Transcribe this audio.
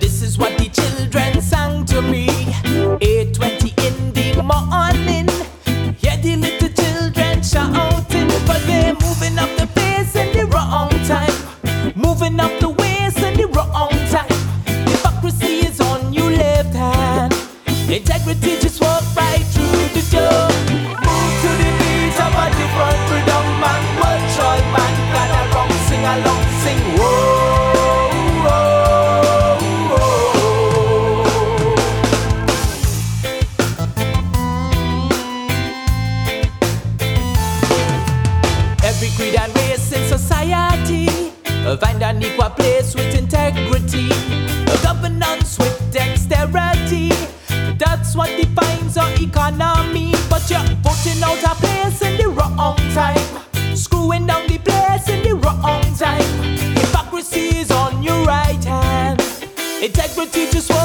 This is what the children sang to me. 8:20 in the morning. Yeah, the little children shouting, but they're moving up the pace in the wrong time. Moving up the waist in the wrong time. Hypocrisy is on your left hand. Integrity just walk right through the door. Move to the beat of a different freedom man, world man, glad I wrong sing along. every creed and race in society. Find an equal place with integrity, a governance with dexterity. That's what defines our economy. But you're voting out a place in the wrong time, screwing down the place in the wrong time. Hypocrisy is on your right hand, integrity just.